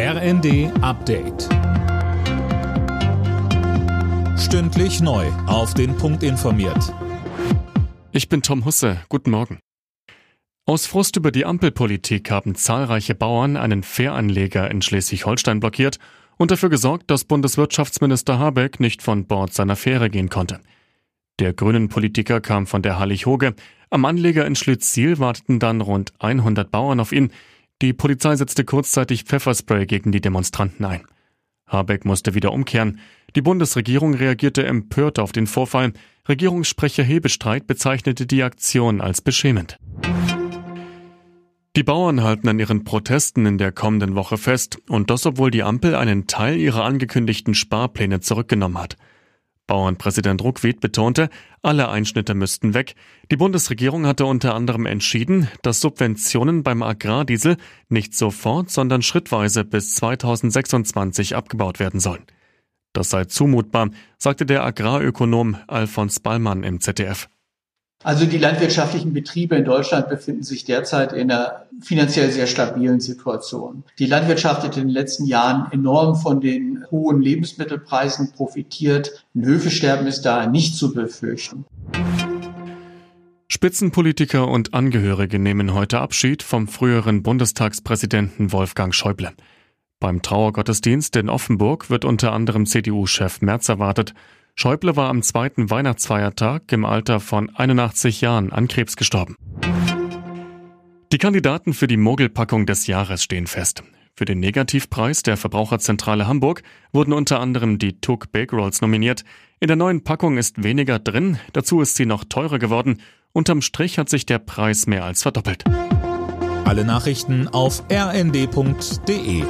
RND Update. Stündlich neu. Auf den Punkt informiert. Ich bin Tom Husse. Guten Morgen. Aus Frust über die Ampelpolitik haben zahlreiche Bauern einen Fähranleger in Schleswig-Holstein blockiert und dafür gesorgt, dass Bundeswirtschaftsminister Habeck nicht von Bord seiner Fähre gehen konnte. Der grünen Politiker kam von der Hallig-Hoge. Am Anleger in Schlitzziel warteten dann rund 100 Bauern auf ihn. Die Polizei setzte kurzzeitig Pfefferspray gegen die Demonstranten ein. Habeck musste wieder umkehren. Die Bundesregierung reagierte empört auf den Vorfall. Regierungssprecher Hebestreit bezeichnete die Aktion als beschämend. Die Bauern halten an ihren Protesten in der kommenden Woche fest, und das obwohl die Ampel einen Teil ihrer angekündigten Sparpläne zurückgenommen hat. Bauernpräsident Ruckwied betonte, alle Einschnitte müssten weg. Die Bundesregierung hatte unter anderem entschieden, dass Subventionen beim Agrardiesel nicht sofort, sondern schrittweise bis 2026 abgebaut werden sollen. Das sei zumutbar, sagte der Agrarökonom Alfons Ballmann im ZDF. Also die landwirtschaftlichen Betriebe in Deutschland befinden sich derzeit in einer finanziell sehr stabilen Situation. Die Landwirtschaft hat in den letzten Jahren enorm von den hohen Lebensmittelpreisen profitiert. Ein Höfesterben ist da nicht zu befürchten. Spitzenpolitiker und Angehörige nehmen heute Abschied vom früheren Bundestagspräsidenten Wolfgang Schäuble. Beim Trauergottesdienst in Offenburg wird unter anderem CDU-Chef Merz erwartet. Schäuble war am zweiten Weihnachtsfeiertag im Alter von 81 Jahren an Krebs gestorben. Die Kandidaten für die Mogelpackung des Jahres stehen fest. Für den Negativpreis der Verbraucherzentrale Hamburg wurden unter anderem die Tuck Bake Rolls nominiert. In der neuen Packung ist weniger drin, dazu ist sie noch teurer geworden. Unterm Strich hat sich der Preis mehr als verdoppelt. Alle Nachrichten auf rnd.de